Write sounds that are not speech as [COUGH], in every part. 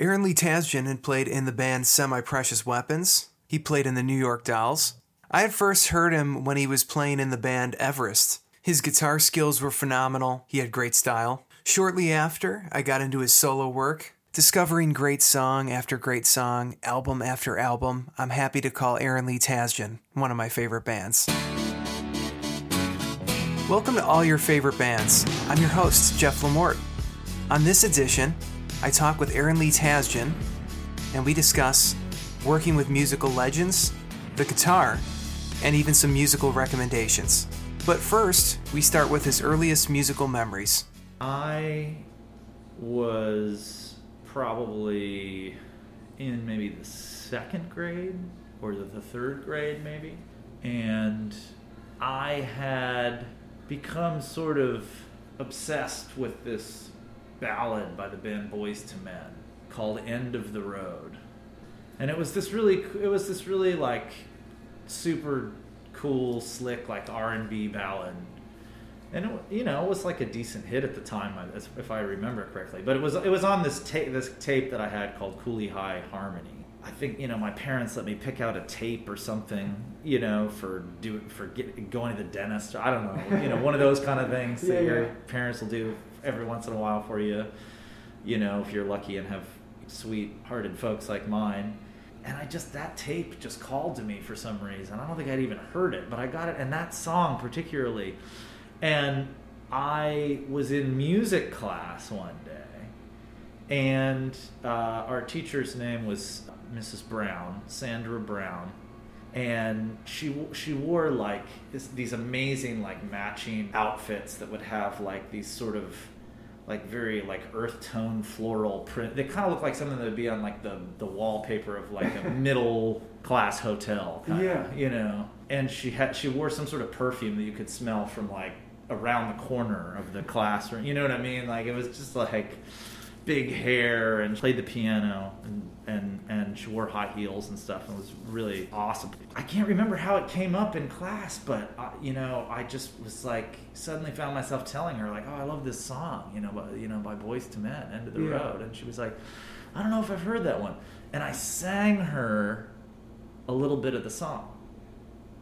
Aaron Lee Tasjan had played in the band Semi Precious Weapons. He played in the New York Dolls. I had first heard him when he was playing in the band Everest. His guitar skills were phenomenal, he had great style. Shortly after, I got into his solo work. Discovering great song after great song, album after album, I'm happy to call Aaron Lee Tasjan one of my favorite bands. Welcome to all your favorite bands. I'm your host, Jeff Lamort. On this edition, I talk with Aaron Lee Tasjan, and we discuss working with musical legends, the guitar, and even some musical recommendations. But first, we start with his earliest musical memories. I was probably in maybe the second grade or the, third grade, maybe. And I had become sort of obsessed with this ballad by the band Boyz II Men called End of the Road. And it was this really it was this really like super cool slick like R&B ballad. And it, you know, it was like a decent hit at the time if I remember correctly. But it was it was on this tape this tape that I had called Cooley High Harmony. I think you know my parents let me pick out a tape or something, you know, for do for get, going to the dentist. Or I don't know, you know, one of those kind of things [LAUGHS] Yeah, that your parents will do every once in a while for you. You know, if you're lucky and have sweet-hearted folks like mine. And I just that tape just called to me for some reason. I don't think I'd even heard it, but I got it, and that song particularly. And I was in music class one day, and uh, our teacher's name was Mrs. Brown, Sandra Brown, and she she wore like this, these amazing like matching outfits that would have like these sort of like very like earth tone floral print. They kind of look like something that would be on like the the wallpaper of like a [LAUGHS] middle class hotel. Kinda, Yeah. you know. And she had she wore some sort of perfume that you could smell from like around the corner of the classroom. You know what I mean? Like it was just like big hair and played the piano and, and and she wore high heels and stuff and it was really awesome. I can't remember how it came up in class, but uh, you know, I just was like suddenly found myself telling her like, "Oh, I love this song," you know, by, you know, by Boyz II Men, End of the Yeah. Road, and she was like, "I don't know if I've heard that one," and I sang her a little bit of the song.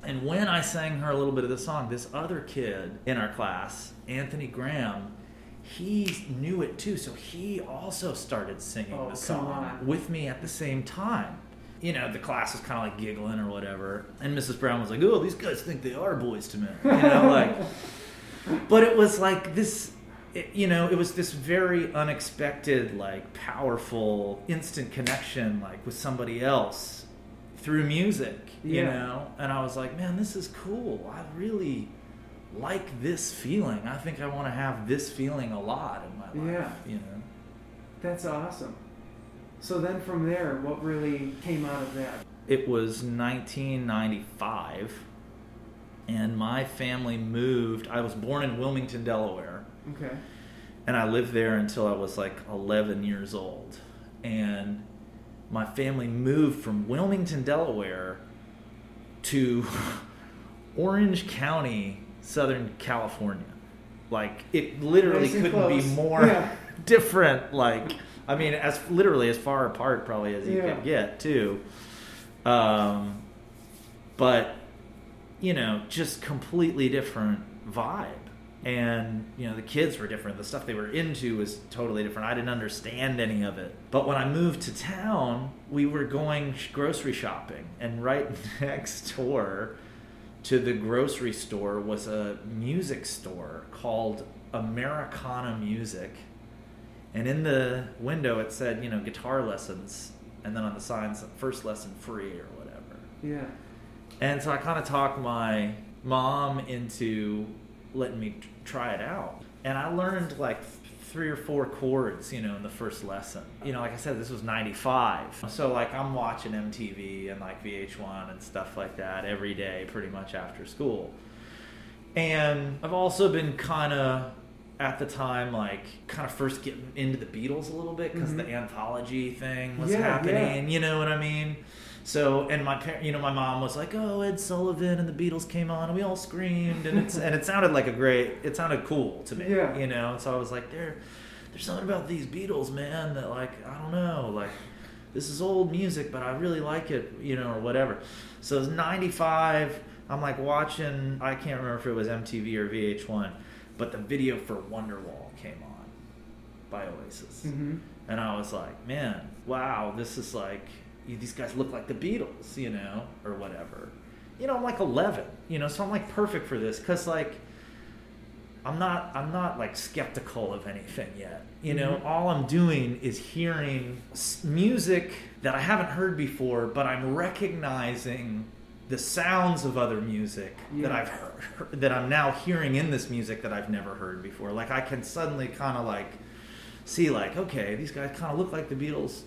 And when I sang her a little bit of the song, this other kid in our class, Anthony Graham, he knew it too. So he also started singing Oh, the song on. with me at the same time. You know, the class was kind of like giggling or whatever. And Mrs. Brown was like, oh, these guys think they are boys to men. You know, like, [LAUGHS] but it was like this. It, you know, it was this very unexpected, like powerful, instant connection, like with somebody else through music. You Yeah. know, and I was like, man, this is cool. I really like this feeling. I think I want to have this feeling a lot in my life. Yeah. You know. That's awesome. So then from there, what really came out of that? It was 1995, and my family moved. I was born in Wilmington, Delaware, Okay. and I lived there until I was like 11 years old. And my family moved from Wilmington, Delaware to [LAUGHS] Orange County, Southern California. Like it literally Nice couldn't be more Yeah. [LAUGHS] different. Like I mean, as literally as far apart probably as you Yeah. could get too. Um, but you know, just completely different vibe. And you know, the kids were different. The stuff they were into was totally different. I didn't understand any of it. But when I moved to town, we were going grocery shopping, and right [LAUGHS] next door to the grocery store was a music store called Americana Music. And in the window it said, you know, guitar lessons, and then on the signs, first lesson free or whatever. Yeah. And so I kind of talked my mom into letting me try it out. And I learned like three or four chords, you know, in the first lesson. You know, like I said, this was 95. So like I'm watching MTV and like VH1 and stuff like that every day pretty much after school. And I've also been kind of at the time like kind of first getting into the Beatles a little bit because Mhm. the anthology thing was Yeah, happening, you know what I mean? So and my parent, you know, my mom was like, "Oh, Ed Sullivan and the Beatles came on, and we all screamed, and it's and it sounded like a great, it sounded cool to me, Yeah. you know." And so I was like, "They're there's something about these Beatles, man, that like I don't know, like this is old music, but I really like it, you know, or whatever. So it's 95. I'm like watching, I can't remember if it was MTV or VH1, but the video for Wonderwall came on by Oasis. Mm-hmm. And I was like, man, wow, this is like, these guys look like the Beatles, you know, or whatever. You know, I'm like 11, you know, so I'm like perfect for this because like, I'm not I'm not like skeptical of anything yet. You know, Mhm. all I'm doing is hearing music that I haven't heard before, but I'm recognizing the sounds of other music that I've heard, that I'm now hearing in this music that I've never heard before. Like I can suddenly kind of like see like okay, these guys kind of look like the Beatles.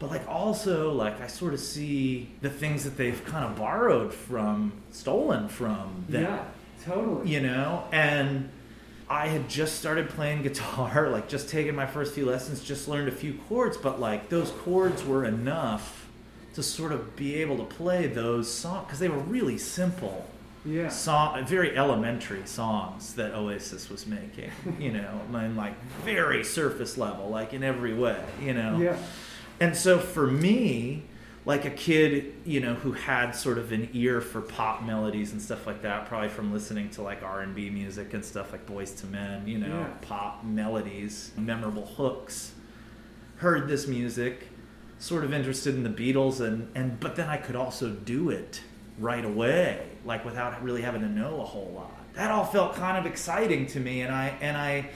But like also like I sort of see the things that they've kind of borrowed from, stolen from them Yeah, totally. you know and i had just started playing [LAUGHS] guitar like just taken my first few lessons just learned a few chords but like those chords were enough to sort of be able to play those songs because they were really simple Yeah. song very elementary songs that oasis was making you know and like very surface level like in every way you know Yeah. And so for me, like a kid, you know, who had sort of an ear for pop melodies and stuff like that, probably from listening to like R and B music and stuff like Boyz II Men, you know, Yeah. pop melodies, memorable hooks. Heard this music, sort of interested in the Beatles, and and but then I could also do it right away, like without really having to know a whole lot. That all felt kind of exciting to me, and I and I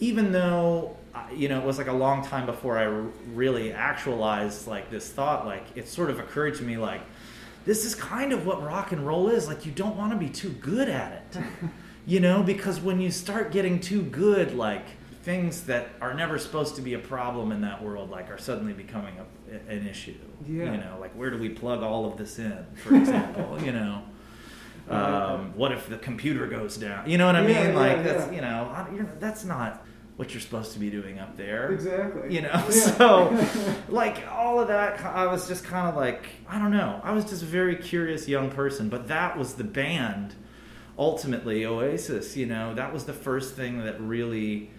even though uh, you know it was like a long time before I really actualized like this thought like it sort of occurred to me like this is kind of what rock and roll is like you don't want to be too good at it. [LAUGHS] You know because when you start getting too good like things that are never supposed to be a problem in that world like are suddenly becoming a, an issue. Yeah. you know like where do we plug all of this in for [LAUGHS] example you know um, what if the computer goes down? You know what i Yeah, mean? Like yeah, that's yeah. you know you're, that's not what you're supposed to be doing up there. Exactly. you know [LAUGHS] Yeah. so [LAUGHS] like all of that i was just kind of like i don't know. I was just a very curious young person but that was the band ultimately oasis you know? That was the first thing that really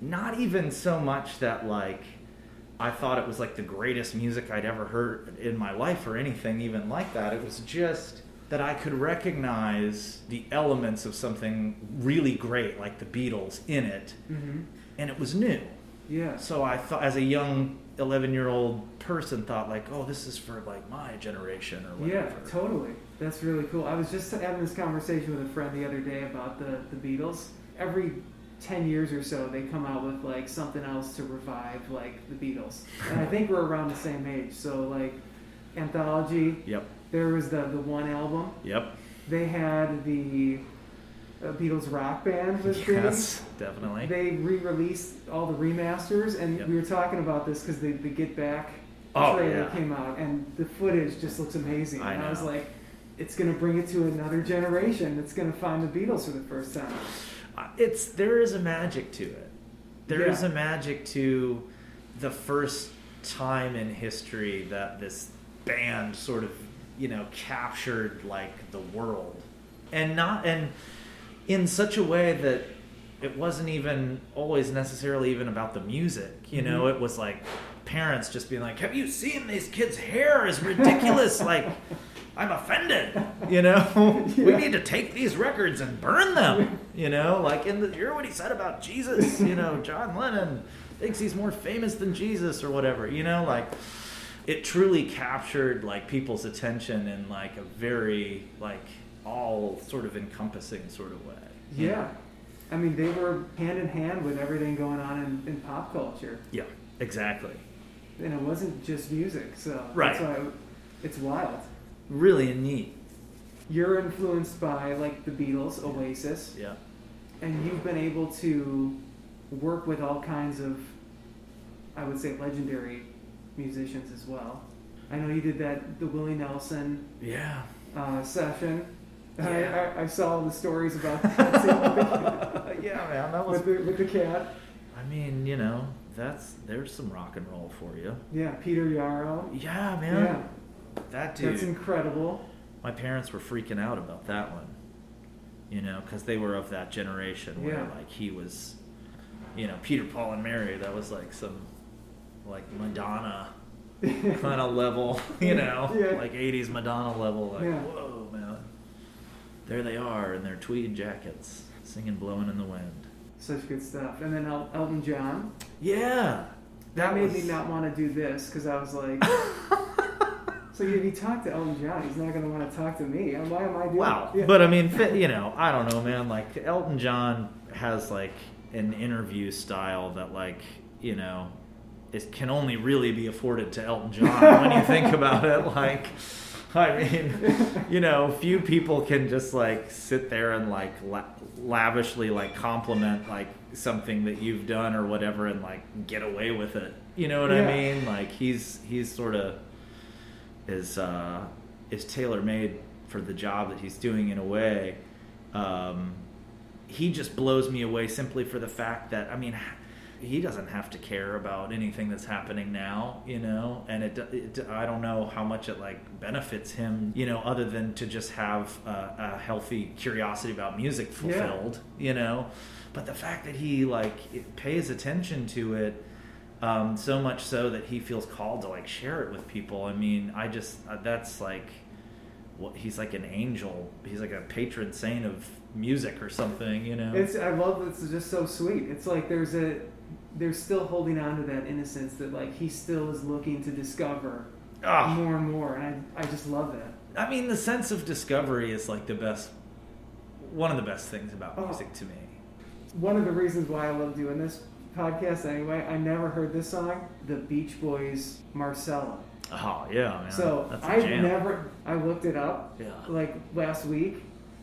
not even so much that like i thought it was like the greatest music i'd ever heard in my life or anything even like that. It was just that i could recognize the elements of something really great like the beatles in it hmm and it was new Yeah. so I thought, as a young 11 year old person, thought like, oh, this is for like my generation or whatever." Yeah, totally. That's really cool. I was just having this conversation with a friend the other day about the, the Beatles. Every 10 years or so, they come out with like something else to revive like the Beatles. And I think we're around the same age. So, like, Anthology, Yep. There was the, the one album. Yep. They had the uh, Beatles rock band was big. Yes, definitely. They re-released all the remasters, and Yep. we were talking about this because the, the Get Back Oh, trailer yeah. came out, and the footage just looks amazing. I and I was like, it's going to bring it to another generation. It's going to find the Beatles for the first time. Uh, it's there is a magic to it. There is Yeah. a magic to the first time in history that this band sort of you know captured like the world, and not and in such a way that it wasn't even always necessarily even about the music. You know, Mhm. it was like parents just being like, "Have you seen these kids' hair is ridiculous?" [LAUGHS] like. I'm offended. [LAUGHS] You know, we need to take these records and burn them. You know, like in the you hear what he said about Jesus. You know, John Lennon thinks he's more famous than Jesus or whatever. You know, like it truly captured like people's attention in like a very like all sort of encompassing sort of way. Yeah. I mean, they were hand in hand with everything going on in, in pop culture. Yeah. Exactly. And it wasn't just music, so Right. that's why it's wild. Really neat. You're influenced by like the Beatles, Oasis, Yeah. and you've been able to work with all kinds of, I would say, legendary musicians as well. I know you did that the Willie Nelson Yeah. uh, session. Yeah. I, I, I saw the stories about [LAUGHS] that yeah, man. That was. with the, with the cat. I mean, you know, that's there's some rock and roll for you. Yeah, Peter Yarrow. Yeah, man. Yeah, That dude. that's incredible. my parents were freaking out about that one you know because they were of that generation where Yeah. like he was you know, Peter, Paul, and Mary. That was like some like Madonna kind of level, [LAUGHS] you know, [LAUGHS] Yeah. like '80s Madonna level. Like, Yeah. whoa, man! There they are in their tweed jackets, singing "Blowing in the Wind." Such good stuff. And then El- Elton John. Yeah, That made was- me not want to do this because I was like, [LAUGHS] so if you talk to Elton John, he's not going to want to talk to me. Why am I doing Wow. Yeah. But I mean, you know, I don't know, man. Like Elton John has like an interview style that, like, you know, it can only really be afforded to Elton John when you think about it. [LAUGHS] Like, I mean, you know, few people can just like sit there and like la- lavishly like compliment like something that you've done or whatever and like get away with it. You know what Yeah. I mean? Like he's he's sort of is uh, is tailor made for the job that he's doing in a way. Um, he just blows me away simply for the fact that I mean he doesn't have to care about anything that's happening now, you know, and it, it I don't know how much it like benefits him, you know, other than to just have a, a healthy curiosity about music fulfilled, you know. But the fact that he like it pays attention to it um, so much so that he feels called to like share it with people. I mean, I just uh, that's like what he's like an angel. He's like a patron saint of music or something, you know. It's I love it's just so sweet. It's like there's a they're still holding on to that innocence that like he still is looking to discover Ah. more and more, and I I just love that. I mean, the sense of discovery is like the best, one of the best things about Oh. music to me. One of the reasons why I love doing this podcast anyway, I never heard this song, the Beach Boys Marcella. Oh yeah, man. so that's a I jam. never I looked it up Yeah. like last week.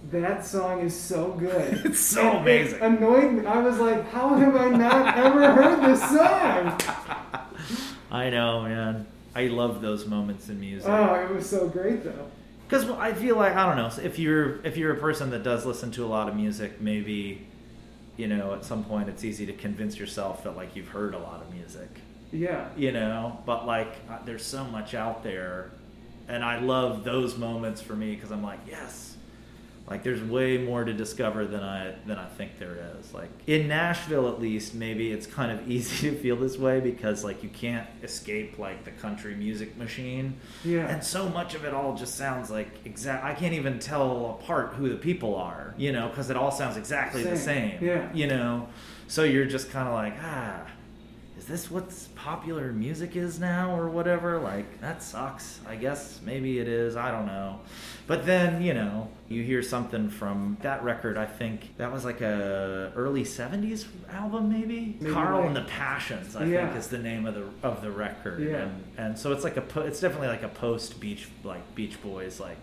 That song is so good. [LAUGHS] It's so And amazing. It annoyed me. I was like, how have I not ever heard this song? [LAUGHS] I know, man. I love those moments in music. Oh, it was so great though. because I feel like I don't know if you're if you're a person that does listen to a lot of music, maybe you know at some point it's easy to convince yourself that like you've heard a lot of music, Yeah. you know. But like uh, there's so much out there, and I love those moments for me because I'm like yes. Like there's way more to discover than I than I think there is. Like in Nashville at least, maybe it's kind of [LAUGHS] easy to feel this way because like you can't escape like the country music machine. Yeah. And so much of it all just sounds like exact. I can't even tell apart who the people are, you know, because it all sounds exactly the Same. same. Yeah. You know, so you're just kind of like, ah, is this what popular music is now or whatever? Like that sucks. I guess maybe it is. I don't know. But then you know, you hear something from that record. I think that was like a early '70s album, maybe. Maybe Carl like- and the Passions, I Yeah. think, is the name of the of the record. Yeah. And and so it's like a po- it's definitely like a post Beach like Beach Boys like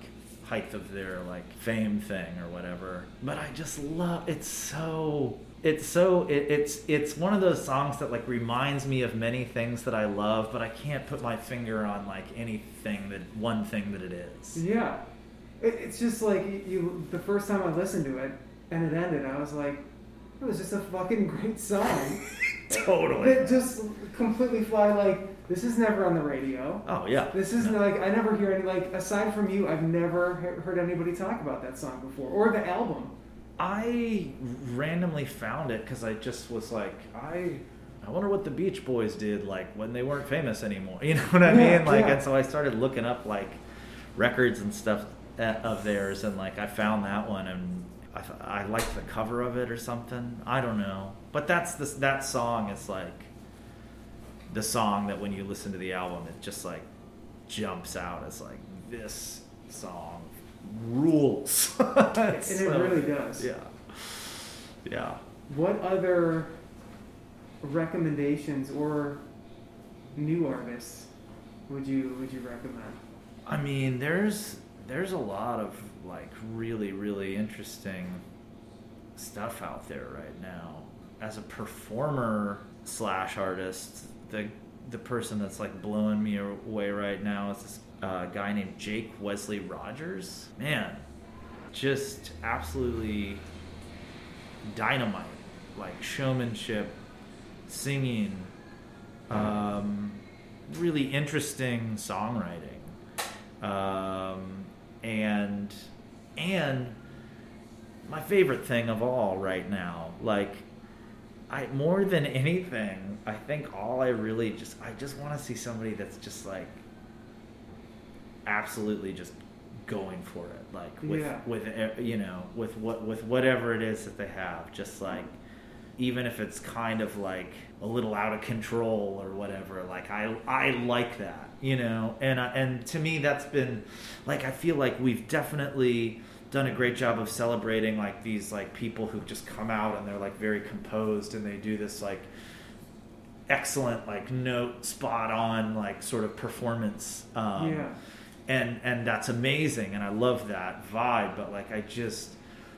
height of their like fame thing or whatever. But I just love it's so it's so it, it's it's one of those songs that like reminds me of many things that I love, but I can't put my finger on like anything that one thing that it is. Yeah. It, it's just like you, you. The first time I listened to it and it ended, I was like, it was just a fucking [LAUGHS] great song. [LAUGHS] Totally. It just completely fly. Like this is never on the radio. Oh yeah. This isn't No. like I never hear any like aside from you, I've never he- heard anybody talk about that song before or the album. I randomly found it because I just was like, I, I wonder what the Beach Boys did like when they weren't famous anymore. [LAUGHS] You know what I Yeah, mean? Like, yeah. and so I started looking up like records and stuff Eh, of theirs, and like I found that one, and I th- I liked the cover of it or something. I don't know, but that's this that song is like the song that when you listen to the album, it just like jumps out as like this song rules. And [LAUGHS] it really does. Yeah. Yeah. What other recommendations or new artists would you would you recommend? I mean, there's there's a lot of like really really interesting stuff out there right now. As a performer slash artist, the the person that's like blowing me away right now is this uh, guy named Jake Wesley Rogers. Man, just absolutely dynamite, like showmanship, singing, um, really interesting songwriting, um, and and my favorite thing of all right now, like I more than anything, I think all I really just I just want to see somebody that's just like absolutely just going for it, like with Yeah. with e- you know with what with whatever it is that they have, just like even if it's kind of like a little out of control or whatever like i i like that you know and I, and to me that's been like i feel like we've definitely done a great job of celebrating like these like people who just come out and they're like very composed and they do this like excellent like note spot on like sort of performance um yeah. and and that's amazing and i love that vibe but like i just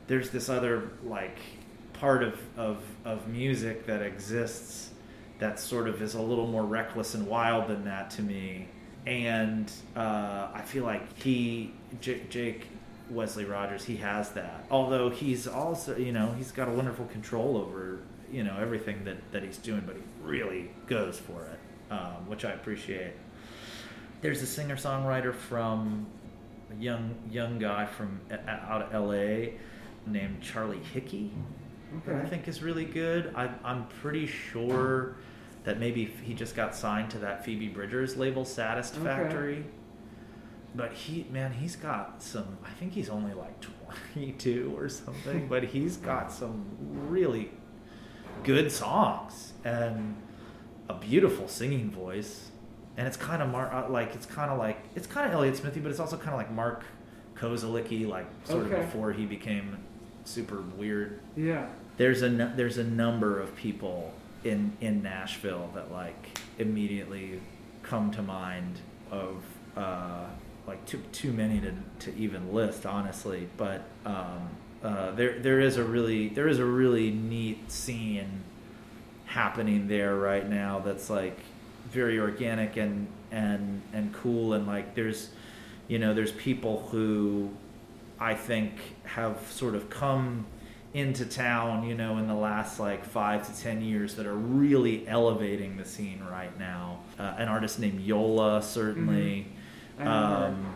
there's this other like part of of of music that exists that sort of is a little more reckless and wild than that to me. And uh, i feel like he J- jake wesley rogers he has that. Although he's also you know he's got a wonderful control over you know everything that that he's doing but he really goes for it um, which i appreciate. There's a singer songwriter from a young young guy from out of LA named Charlie Hickey that I think is really good. I, I'm pretty sure that maybe he just got signed to that Phoebe Bridgers label, Saddest Okay. Factory. But he, man, he's got some. I think he's only like 22 or something, but he's got some really good songs and a beautiful singing voice. And it's kind of Mar- uh, like it's kind of like it's kind of Elliott Smithy, but it's also kind of like Mark Kozelek, like sort Okay. of before he became super weird Yeah. there's a there's a number of people in in Nashville that like immediately come to mind of uh, like too too many to to even list honestly. But um, uh, there there is a really there is a really neat scene happening there right now that's like very organic and and and cool. And like there's you know there's people who I think have sort of come into town, you know, in the last like five to ten years that are really elevating the scene right now. Uh, an artist named Yola, certainly, her. um,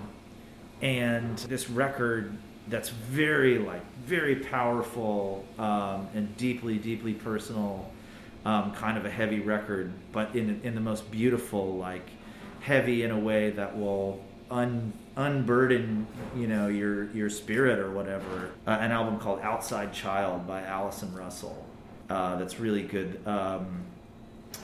and this record that's very like very powerful um, and deeply, deeply personal. Um, kind of a heavy record, but in in the most beautiful, like heavy in a way that will un unburden you know your your spirit or whatever. Uh, an album called Outside Child by Allison Russell. Uh, that's really good. Um,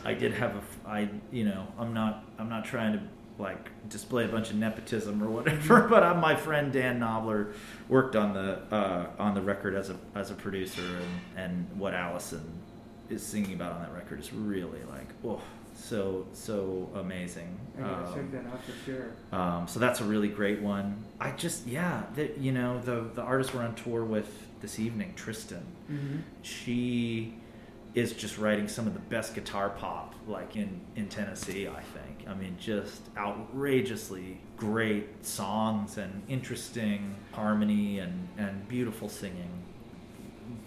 I did have a i you know I'm not I'm not trying to like display a bunch of nepotism or [LAUGHS] whatever, but uh, my friend Dan Knobler worked on the uh, on the record as a as a producer, and, and what Allison is singing about on that record is really like oh so so amazing. I gotta Um, check that out for sure. um, so that's a really great one. I just yeah, the, you know the the artist we're on tour with this evening, Tristen. Mm-hmm. She is just writing some of the best guitar pop like in in Tennessee. I think. I mean, just outrageously great songs and interesting harmony and and beautiful singing.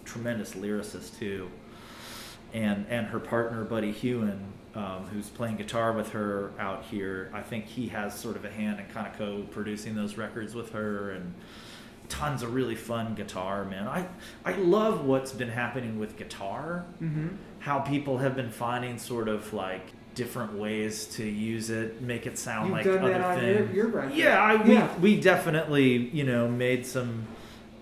Tremendous lyricist too. And and her partner Buddy Hughen um, who's playing guitar with her out here. I think he has sort of a hand in kind of co-producing those records with her, and tons of really fun guitar. Man, I I love what's been happening with guitar. Mm-hmm. How people have been finding sort of like different ways to use it, make it sound You've like other on your- things. your. Yeah, I, we Yeah. we definitely you know made some.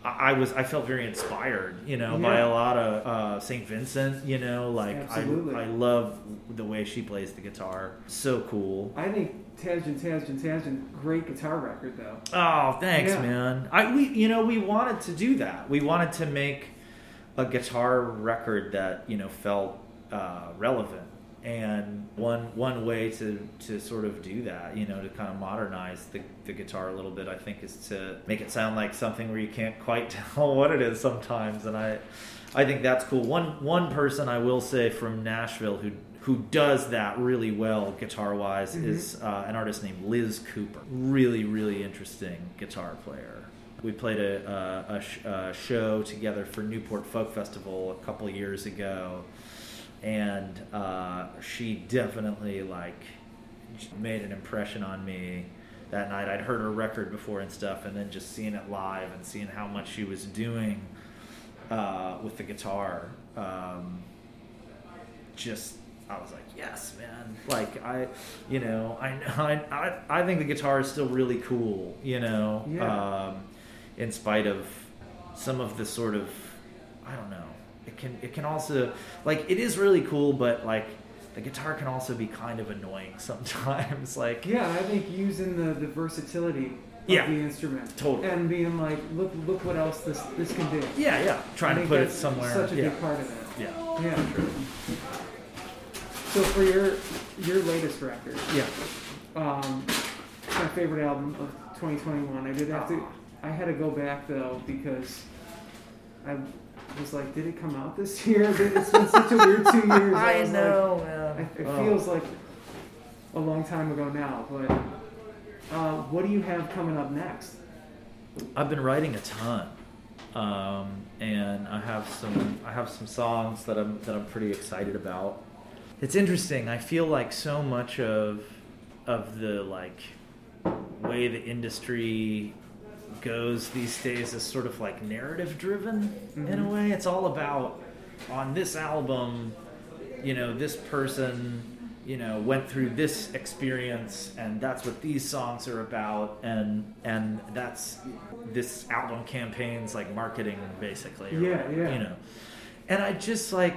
I was I felt very inspired, you know, by a lot of uh, Saint Vincent. You know, like Absolutely. I I love the way she plays the guitar. So cool. I think Tasjan, Tasjan, Tasjan, great guitar record though. Oh, thanks, Yeah. man. I we you know we wanted to do that. We wanted to make a guitar record that you know felt uh, relevant, and one one way to to sort of do that, you know, to kind of modernize the, the guitar a little bit, I think, is to make it sound like something where you can't quite [LAUGHS] tell what it is sometimes, and I I think that's cool. One one person I will say from Nashville who who does that really well guitar wise Mhm. is uh, an artist named Liz Cooper. Really, really interesting guitar player. We played a, a, a, sh- a show together for Newport Folk Festival a couple years ago, and uh, she definitely like made an impression on me that night. I'd heard her record before and stuff, and then just seeing it live and seeing how much she was doing uh, with the guitar. Um, just I was like, yes, man. Like I, you know, I [LAUGHS] I I, I think the guitar is still really cool. You know, Yeah. um, in spite of some of the sort of I don't know. It can it can also like it is really cool, but like the guitar can also be kind of annoying [LAUGHS] sometimes. like Yeah, I think using the, the versatility of Yeah. the instrument. Totally. And being like, look look what else this this can do. yeah, yeah. Trying to put it somewhere. Such a yeah. big part of it. yeah. Yeah. So for your your latest record, Yeah. um, my favorite album of 2021. I did have to. I had to go back though because I was like, did it come out this year? It's been such a weird two years. [LAUGHS] I was know, Like, man. it, it Oh. feels like a long time ago now. But uh, what do you have coming up next? I've been writing a ton, um, and I have some I have some songs that I'm that I'm pretty excited about. It's interesting. I feel like so much of of the like way the industry goes these days is sort of like narrative driven in a Mhm. way. It's all about on this album, you know, this person, you know, went through this experience and that's what these songs are about and and that's this album campaign's like marketing basically. Yeah, yeah. You know. And I just like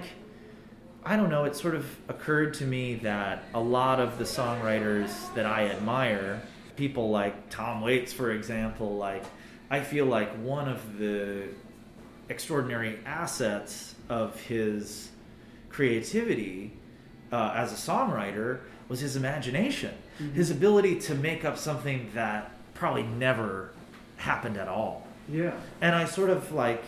I don't know, it sort of occurred to me that a lot of the songwriters that I admire, people like Tom Waits, for example, like I feel like one of the extraordinary assets of his creativity uh, as a songwriter was his imagination, his ability to make up something that probably never happened at all. Yeah. and I sort of like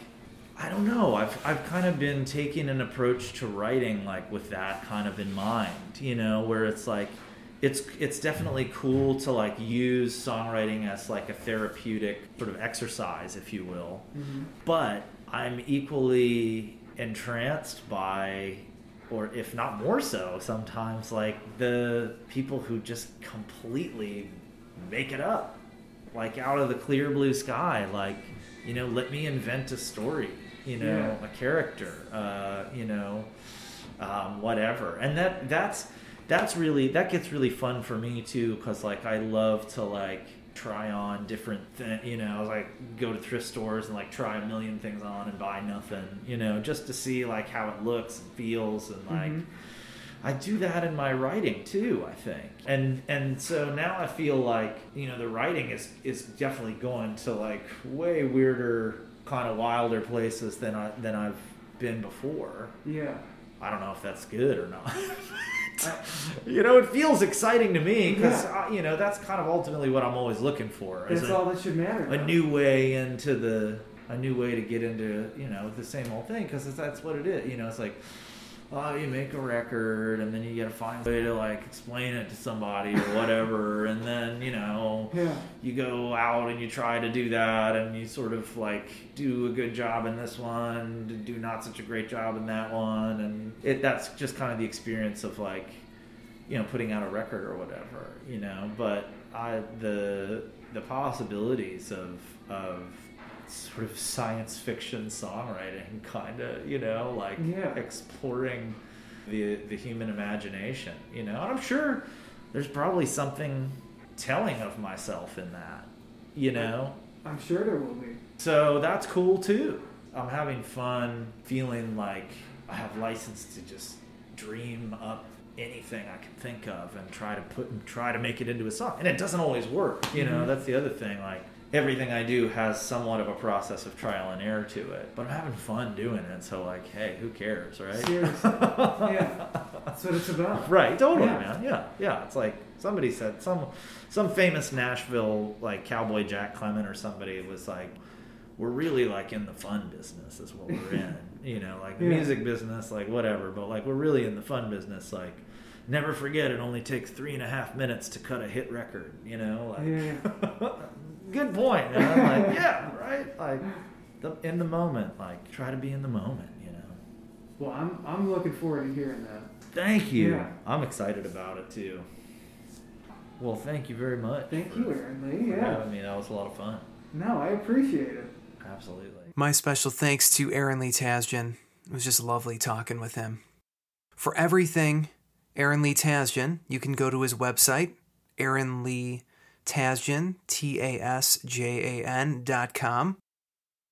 I don't know. I've I've kind of been taking an approach to writing like with that kind of in mind you know where it's like it's it's definitely cool to like use songwriting as like a therapeutic sort of exercise if you will. Hmm but I'm equally entranced by or if not more so sometimes like the people who just completely make it up. Like out of the clear blue sky like you know let me invent a story you know Yeah. a character uh, you know um, whatever. And that that's that's really that gets really fun for me too because like i love to like try on different things you know like go to thrift stores and like try a million things on and buy nothing you know just to see like how it looks and feels and like Mhm. I do that in my writing too, I think. And and so now I feel like, you know, the writing is is definitely going to like way weirder kind of wilder places than I than I've been before. Yeah. I don't know if that's good or not. [LAUGHS] [LAUGHS] you know, it feels exciting to me because Yeah. Uh, you know that's kind of ultimately what I'm always looking for. That's a- all that should matter. a though. new way into the a new way to get into you know the same old thing because that's what it is you know it's like oh you make a record and then you gotta find a way to like explain it to somebody or whatever [LAUGHS] and then you know Yeah. you go out and you try to do that and you sort of like do a good job in this one do not such a great job in that one and it that's just kind of the experience of like you know putting out a record or whatever you know but i the the possibilities of of sort of science fiction songwriting [LAUGHS] kind of you know like Yeah. exploring the the human imagination you know and i'm sure there's probably something telling of myself in that you know I'm sure there will be. so that's cool too. I'm having fun feeling like I have license to just dream up anything I can think of and try to put and try to make it into a song. And it doesn't always work. You know, Mhm. that's the other thing. Like everything I do has somewhat of a process of trial and error to it. But I'm having fun doing it. So like, hey, who cares, right? Seriously. yeah. That's what it's about. [LAUGHS] Right, totally, Yeah. man. Yeah, yeah. It's like somebody said some some famous Nashville like cowboy Jack Clement or somebody was like, "We're really like in the fun business is what we're in." [LAUGHS] you know, like the Yeah. music business, like whatever. But like we're really in the fun business. Like, never forget, it only takes three and a half minutes to cut a hit record. You know, like Yeah. [LAUGHS] good point. And I'm like, [LAUGHS] yeah, right. Like the, in the moment, like try to be in the moment. You know. Well, I'm I'm looking forward to hearing that. Thank you. Yeah. I'm excited about it too. Well, thank you very much. Thank for- you, Aaron Lee. Yeah. having me. That was a lot of fun. No, I appreciate it. Absolutely. My special thanks to Aaron Lee Tasjan. It was just lovely talking with him. For everything Aaron Lee Tasjan, you can go to his website, Aaron Lee Tasjan, T A S J A N dot com.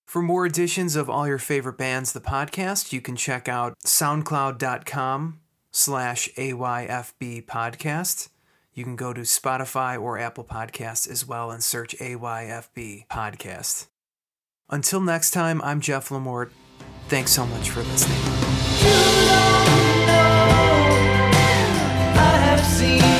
For more editions of all your favorite bands, the podcast, you can check out soundcloud.com slash AYFB podcast. You can go to Spotify or Apple Podcasts as well and search AYFB podcast. Until next time, I'm Jeff Lamort. Thanks so much for listening. Seen